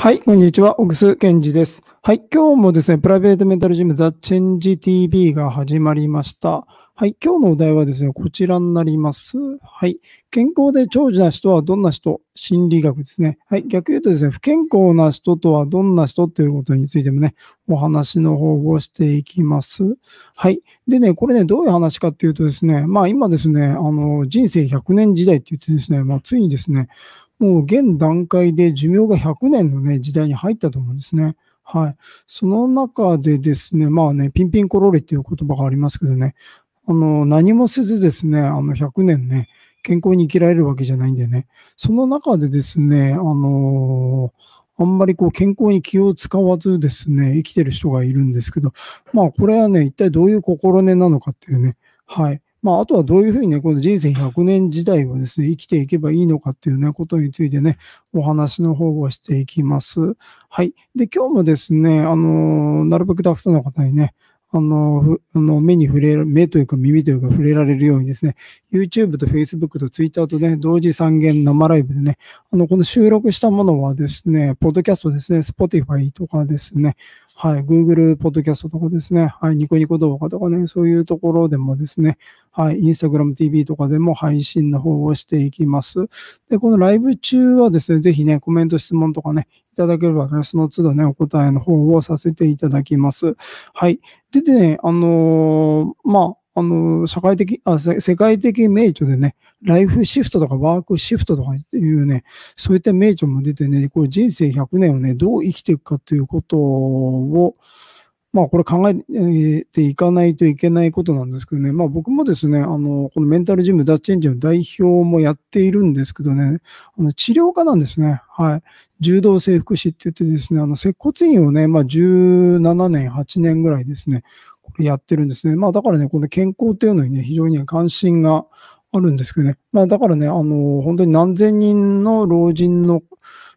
はい、こんにちは。オグスケンジです。はい、今日もですね、プライベートメンタルジムザ・チェンジ TV が始まりました。はい、今日のお題はですね、こちらになります。はい、健康で長寿な人はどんな人？心理学ですね。はい、逆に言うとですね、不健康な人とはどんな人ということについてもね、お話の方をしていきます。はい。でね、これね、どういう話かっていうとですね、まあ今ですね、あの、人生100年時代って言ってですね、まあついにですね、もう現段階で寿命が100年のね、時代に入ったと思うんですね。はい。その中でですね、まあね、ピンピンコロリっていう言葉がありますけどね、あの、何もせずですね、あの、100年ね、健康に生きられるわけじゃないんでね、その中でですね、あのあんまりこう健康に気を使わずですね、生きてる人がいるんですけど、まあこれはね、一体どういう心根なのかっていうね、はい。まあ、あとはどういうふうにね、この人生100年時代をですね、生きていけばいいのかっていうね、ことについてね、お話の方をしていきます。はい。で、今日もですね、あの、なるべくたくさんの方にね、あの、あの目に触れる、目というか耳というか触れられるようにですね、YouTube と Facebook と Twitter とね、同時三元生ライブでね、あの、この収録したものはですね、ポッドキャストですね、Spotify とかですね、はい、Google ポッドキャストとかですね、はい、ニコニコ動画とかね、そういうところでもですね、はい、Instagram TV とかでも配信の方をしていきます。で、このライブ中はですね、ぜひね、コメント、質問とかね、ただければね、その都度ね、お答えの方をさせていただきます。はい。でね、あのー、まあ、あの、社会的、あ、世界的名著でね、ライフシフトとかワークシフトとかっていうね、そういった名著も出てね、これ人生100年をね、どう生きていくかということを、まあこれ考えていかないといけないことなんですけどね、まあ僕もですね、あの、このメンタルジムザ・チェンジの代表もやっているんですけどね、あの治療家なんですね。はい。柔道整復師って言ってですね、あの、接骨院をね、まあ17年、8年ぐらいですね、やってるんですね。まあだからね、この健康っていうのにね、非常に、ね、関心があるんですけどね。まあだからね、あの、本当に何千人の老人の、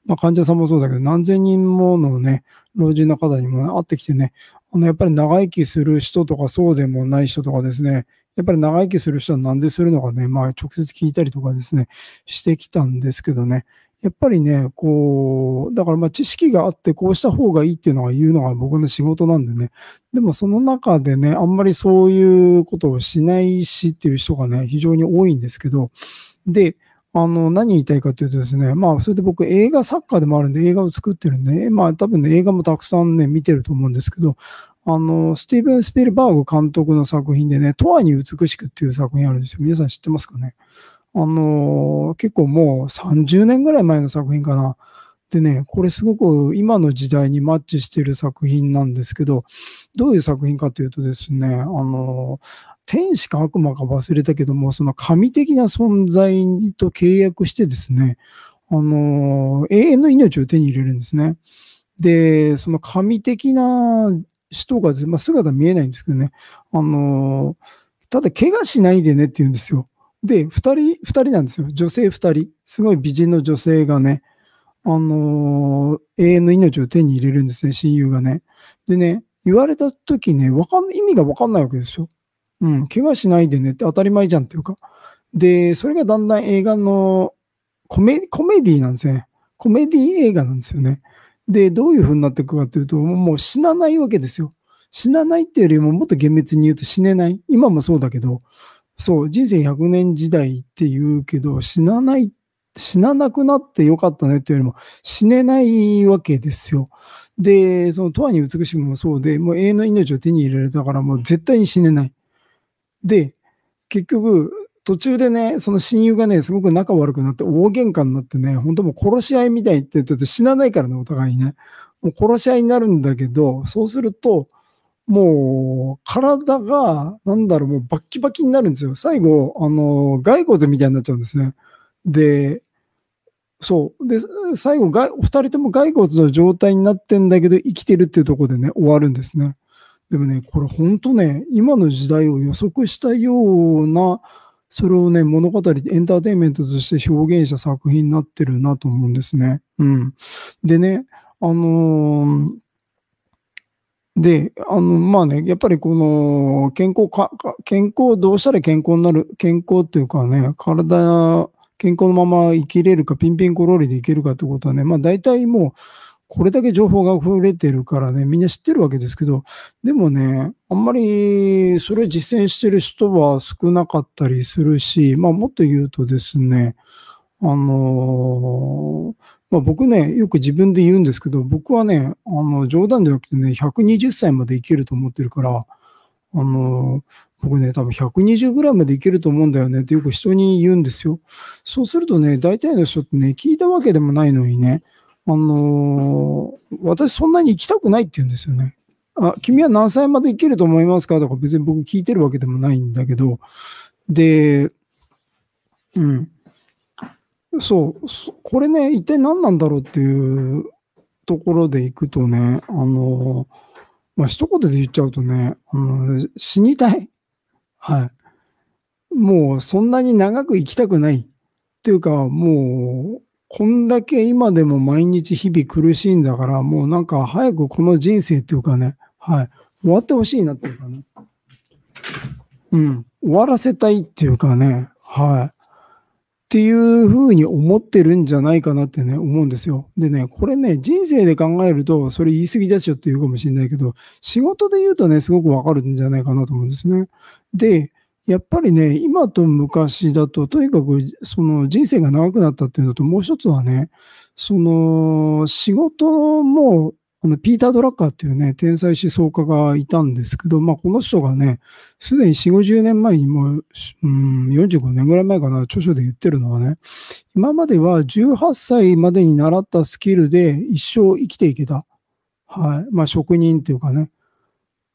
まあ患者さんもそうだけど、何千人ものね、老人の方にも会ってきてね、あの、やっぱり長生きする人とかそうでもない人とかですね、やっぱり長生きする人はなんでするのかね、まあ直接聞いたりとかですね、してきたんですけどね、やっぱりね、こう、だからまあ知識があってこうした方がいいっていうのが言うのが僕の仕事なんでね。でもその中でね、あんまりそういうことをしないしっていう人がね、非常に多いんですけど、で、あの、何言いたいかというとですね、まあ、それで僕映画サッカーでもあるんで映画を作ってるんで、まあ多分ね、映画もたくさんね、見てると思うんですけど、あの、スティーブン・スピルバーグ監督の作品でね、永遠に美しくっていう作品あるんですよ。皆さん知ってますかね？あの、結構もう30年ぐらい前の作品かな。でね、これすごく今の時代にマッチしている作品なんですけど、どういう作品かというとですね、あの、天使か悪魔か忘れたけども、その神的な存在と契約してですね、あの、永遠の命を手に入れるんですね。で、その神的な人が、まあ、姿見えないんですけどね、あの、ただ怪我しないでねって言うんですよ。で、二人、二人なんですよ。女性二人。すごい美人の女性がね、あのー、永遠の命を手に入れるんですね、親友がね。でね、言われた時ね、わかん、意味がわかんないわけですよ。うん、怪我しないでねって当たり前じゃんっていうか。で、それがだんだん映画のコメコメディなんですね。コメディ映画なんですよね。で、どういう風になっていくかというと、もう死なないわけですよ。死なないっていうよりももっと厳密に言うと死ねない。今もそうだけど、そう、人生100年時代って言うけど、死なないっ、死ななくなってよかったねっていうよりも、死ねないわけですよ。で、その、永遠に美しくもそうで、もう永遠の命を手に入れられたから、もう絶対に死ねない。で、結局、途中でね、その親友がね、すごく仲悪くなって大喧嘩になってね、本当もう殺し合いみたいって言ってて死なないからね、お互いにね。もう殺し合いになるんだけど、そうすると、もう、体が、なんだろう、もうバッキバキになるんですよ。最後、あの、骸骨みたいになっちゃうんですね。で、そう。で、最後が、二人とも骸骨の状態になってんだけど、生きてるっていうところでね、終わるんですね。でもね、これ本当ね、今の時代を予測したような、それをね、物語、エンターテインメントとして表現した作品になってるなと思うんですね。うん。でね、あのーで、あの、まあね、やっぱりこの健康か、健康、どうしたら健康になる、健康っていうかね、体、健康のまま生きれるか、ピンピンコロリで生きるかってことはね、まあ大体もう、これだけ情報が溢れてるからね、みんな知ってるわけですけど、でもね、あんまりそれ実践してる人は少なかったりするし、まあもっと言うとですね、あのー、まあ、僕ね、よく自分で言うんですけど、僕はね、あの、冗談じゃなくてね、120歳まで生きると思ってるから、あの、僕ね、多分120ぐらいまでいけると思うんだよねってよく人に言うんですよ。そうするとね、大体の人ってね、聞いたわけでもないのにね、あの、私そんなに行きたくないって言うんですよね。あ、君は何歳まで生きると思いますか？とか別に僕聞いてるわけでもないんだけど、で、うん。そう、これね、一体何なんだろうっていうところでいくとね、あの、まあ、一言で言っちゃうとね、あの死にたい。はい。もうそんなに長く生きたくない。っていうか、もう、こんだけ今でも毎日日々苦しいんだから、もうなんか早くこの人生っていうかね、はい。終わってほしいなっていうかね。うん。終わらせたいっていうかね、はい。っていうふうに思ってるんじゃないかなってね、思うんですよ。でね、これね、人生で考えると、それ言い過ぎだしよって言うかもしれないけど、仕事で言うとね、すごくわかるんじゃないかなと思うんですね。で、やっぱりね、今と昔だと、とにかくその人生が長くなったっていうのと、もう一つはね、その仕事もあの、ピーター・ドラッカーっていうね、天才思想家がいたんですけど、まあ、この人がね、すでに4、50年前にもう、うん、45年ぐらい前かな、著書で言ってるのはね、今までは18歳までに習ったスキルで一生生きていけた。はい。まあ、職人っていうかね。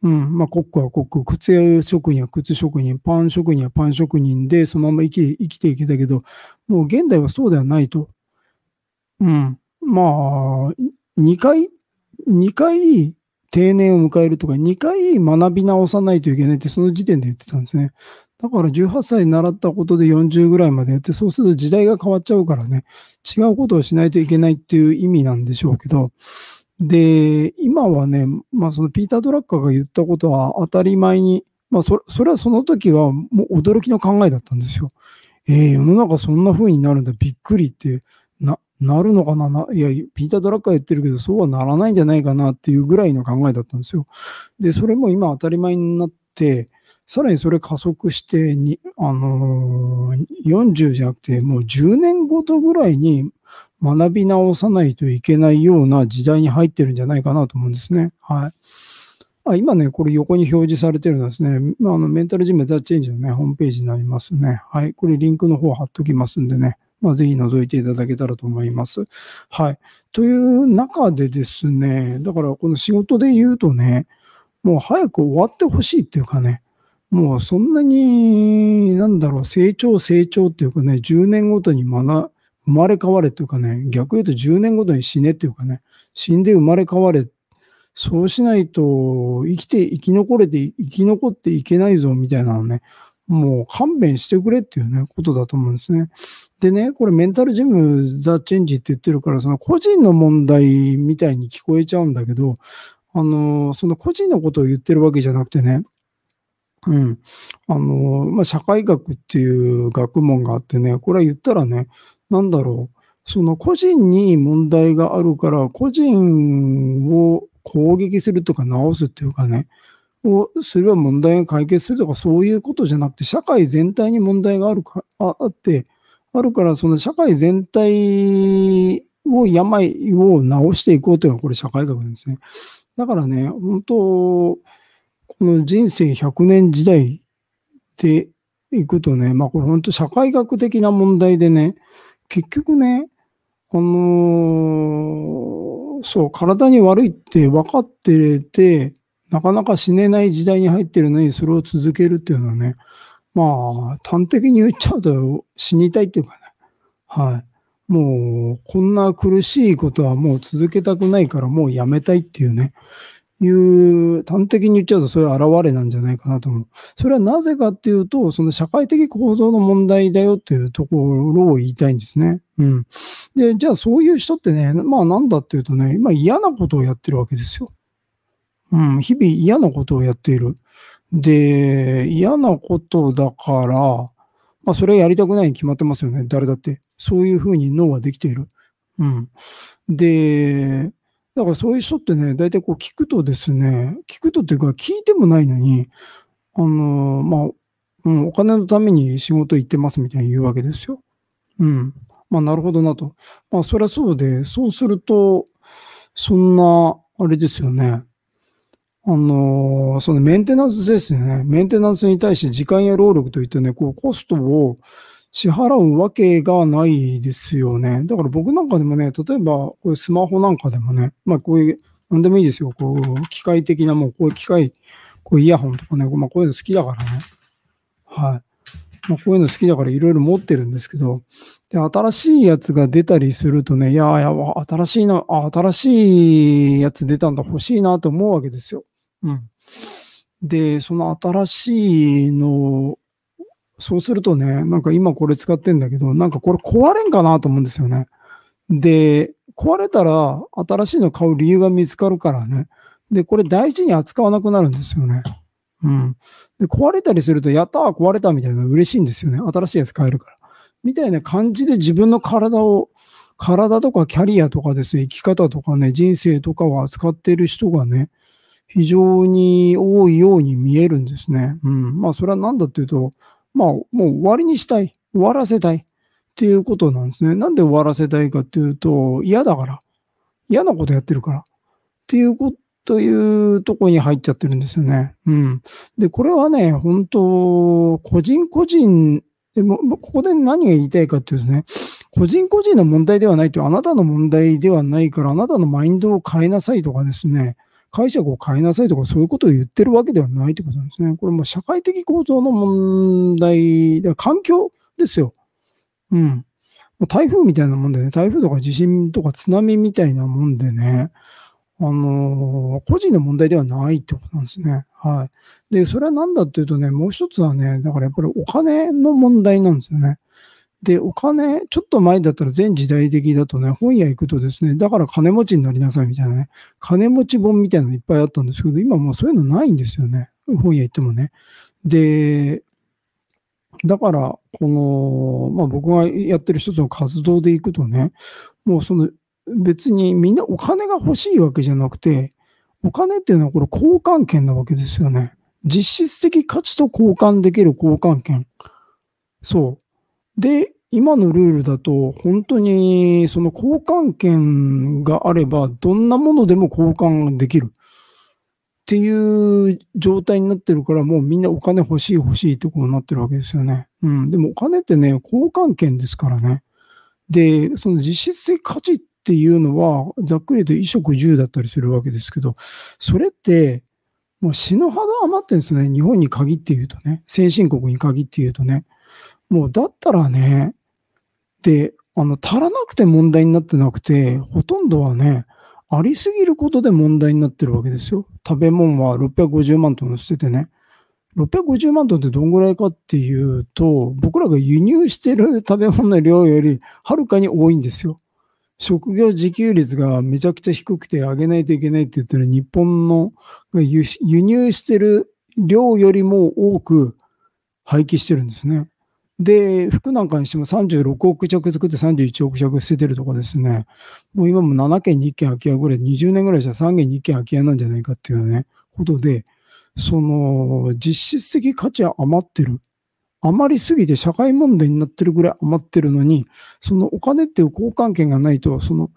うん。まあ、コックはコック、靴屋職人は靴職人、パン職人はパン職人で、そのまま生き生きていけたけど、もう現代はそうではないと。うん。まあ、2回2回定年を迎えるとか、2回学び直さないといけないって、その時点で言ってたんですね。だから18歳習ったことで40ぐらいまでやって、そうすると時代が変わっちゃうからね、違うことをしないといけないっていう意味なんでしょうけど、で、今はね、まあそのピーター・ドラッカーが言ったことは当たり前に、まあそそれはその時はもう驚きの考えだったんですよ。えー、世の中そんな風になるんだ、びっくりってな、るのかな？ないや、ピーター・ドラッカー言ってるけど、そうはならないんじゃないかなっていうぐらいの考えだったんですよ。で、それも今当たり前になって、さらにそれ加速してに、あのー、40じゃなくて、もう10年ごとぐらいに学び直さないといけないような時代に入ってるんじゃないかなと思うんですね。はい。あ今ね、これ横に表示されてるのはですね、あのメンタルジムザ・チェンジのね、ホームページになりますね。はい。これリンクの方貼っときますんでね。まあ、ぜひ覗いていただけたらと思います。はい。という中でですね、だからこの仕事で言うとね、もう早く終わってほしいっていうかね、もうそんなに、なんだろう、成長成長っていうかね、10年ごとに学、生まれ変われっていうかね、逆に言うと10年ごとに死ねっていうかね、死んで生まれ変われ。そうしないと、生きて、生き残れて、生き残っていけないぞ、みたいなのね、もう勘弁してくれっていうね、ことだと思うんですね。でね、これメンタルジムザ・チェンジって言ってるから、その個人の問題みたいに聞こえちゃうんだけど、あの、その個人のことを言ってるわけじゃなくてね、うん。あの、まあ、社会学っていう学問があってね、これは言ったらね、なんだろう、その個人に問題があるから、個人を攻撃するとか直すっていうかね、をすれば問題が解決するとかそういうことじゃなくて、社会全体に問題があるか、ああって、あるから、その社会全体を病を治していこうというのがこれ社会学なんですね。だからね、本当、この人生100年時代でいくとね、まあこれ本当社会学的な問題でね、結局ね、あのー、そう、体に悪いって分かってて、なかなか死ねない時代に入ってるのにそれを続けるっていうのはね、まあ、端的に言っちゃうと死にたいっていうかね。はい。もう、こんな苦しいことはもう続けたくないからもうやめたいっていうね。いう、端的に言っちゃうとそういう現れなんじゃないかなと思う。それはなぜかっていうと、その社会的構造の問題だよっていうところを言いたいんですね。うん。で、じゃあそういう人ってね、まあなんだっていうとね、今嫌なことをやってるわけですよ。うん、日々嫌なことをやっている。で、嫌なことだから、まあ、それはやりたくないに決まってますよね。誰だって。そういうふうに脳はできている。うん。で、だからそういう人ってね、大体こう聞くとですね、聞くとっていうか聞いてもないのに、あの、まあ、うん、お金のために仕事行ってますみたいに言うわけですよ。うん。まあ、なるほどなと。まあ、そりゃそうで、そうすると、そんな、あれですよね。あの、そのメンテナンスですよね。メンテナンスに対して時間や労力といってね、こう、コストを支払うわけがないですよね。だから僕なんかでもね、例えば、こういうスマホなんかでもね、まあ、こういう、なんでもいいですよ。こう、機械的な、もう、こういう機械、こうイヤホンとかね、まあ、こういうの好きだからね。はい。まあ、こういうの好きだからいろいろ持ってるんですけど、で、新しいやつが出たりするとね、いやいや、新しいの、あ、新しいやつ出たんだ、欲しいなと思うわけですよ。うん。で、その新しいの、そうするとね、なんか今これ使ってんだけど、なんかこれ壊れんかなと思うんですよね。で、壊れたら新しいの買う理由が見つかるからね。で、これ大事に扱わなくなるんですよね。うん。で、壊れたりすると、やったー壊れたみたいな嬉しいんですよね。新しいやつ買えるから。みたいな感じで自分の体を、体とかキャリアとかですね、生き方とかね、人生とかを扱っている人がね、非常に多いように見えるんですね。うん。まあ、それは何だっていうと、まあ、もう終わりにしたい。終わらせたい。っていうことなんですね。なんで終わらせたいかっていうと、嫌だから。嫌なことやってるから。っていうこというとこに入っちゃってるんですよね。うん。で、これはね、本当個人個人、でも、ここで何が言いたいかっていうとね、個人個人の問題ではないと、あなたの問題ではないから、あなたのマインドを変えなさいとかですね、解釈を変えなさいとか、そういうことを言ってるわけではないってことなんですね。これも社会的構造の問題、環境ですよ。うん。台風みたいなもんでね、台風とか地震とか津波みたいなもんでね、あのー、個人の問題ではないってことなんですね。はい。で、それは何だっていうとね、もう一つはね、だからやっぱりお金の問題なんですよね。で、お金、ちょっと前だったら全時代的だとね、本屋行くとですね、だから金持ちになりなさいみたいなね、金持ち本みたいなのいっぱいあったんですけど、今もうそういうのないんですよね。本屋行ってもね。で、だから、この、まあ僕がやってる一つの活動で行くとね、もうその別にみんなお金が欲しいわけじゃなくて、お金っていうのはこれ交換権なわけですよね。実質的価値と交換できる交換権。そう。で、今のルールだと、本当にその交換権があれば、どんなものでも交換できる。っていう状態になってるから、もうみんなお金欲しい欲しいってことになってるわけですよね。うん。でもお金ってね、交換権ですからね。で、その実質的価値っていうのは、ざっくり言うと衣食住だったりするわけですけど、それって、もう死ぬほど余ってるんですね。日本に限って言うとね。先進国に限って言うとね。もうだったらね、で、あの、足らなくて問題になってなくて、ほとんどはね、ありすぎることで問題になってるわけですよ。食べ物は650万トン捨ててね。650万トンってどんぐらいかっていうと、僕らが輸入してる食べ物の量よりはるかに多いんですよ。職業自給率がめちゃくちゃ低くて上げないといけないって言ってる日本の輸入してる量よりも多く廃棄してるんですね。で、服なんかにしても36億着作って31億着捨ててるとかですね、もう今も7件に1件空き家ぐらい、20年ぐらいじゃ3件に1件空き家なんじゃないかっていうね、ことで、その、実質的価値は余ってる。余りすぎて社会問題になってるぐらい余ってるのに、そのお金っていう交換権がないと、その、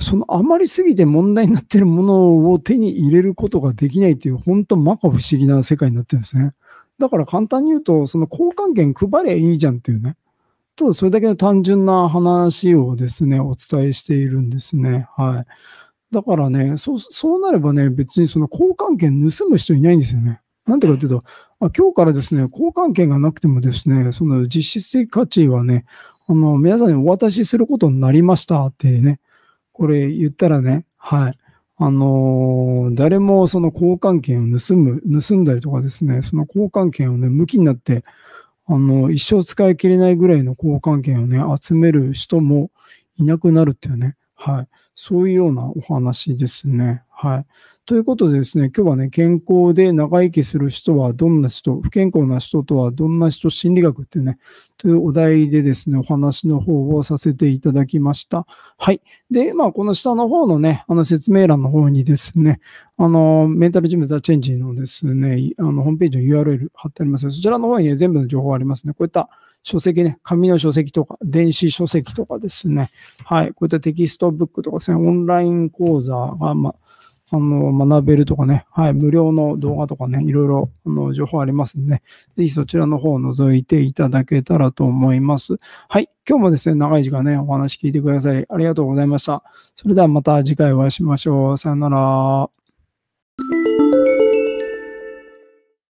その余りすぎて問題になってるものを手に入れることができないっていう、本当摩訶不思議な世界になってるんですね。だから簡単に言うと、その交換券配りゃいいじゃんっていうね。ただそれだけの単純な話をですね、お伝えしているんですね。はい。だからね、そう、そうなればね、別にその交換券盗む人いないんですよね。なんでかっていうと、あ今日からですね、交換券がなくてもですね、その実質的価値はね、あの、皆さんにお渡しすることになりましたってね、これ言ったらね、はい。あの、誰もその交換権を盗む、盗んだりとかですね、その交換権をね、向きになって、あの、一生使い切れないぐらいの交換権をね、集める人もいなくなるっていうね、はい。そういうようなお話ですね。はい。ということでですね、今日はね、健康で長生きする人はどんな人、不健康な人とはどんな人、心理学ってね、というお題でですね、お話の方をさせていただきました。はい。で、まあ、この下の方のね、あの説明欄の方にですね、あの、メンタルジムザチェンジのですね、あの、ホームページの URL 貼ってありますそちらの方に、ね、全部の情報ありますね。こういった書籍ね、紙の書籍とか、電子書籍とかですね。はい。こういったテキストブックとかですね、オンライン講座が、まあ、の、学べるとかね、はい、無料の動画とかね、いろいろ、あの、情報ありますんで、ね、ぜひそちらの方を覗いていただけたらと思います。はい、今日もですね、長い時間ね、お話聞いてくださり、ありがとうございました。それではまた次回お会いしましょう。さよなら。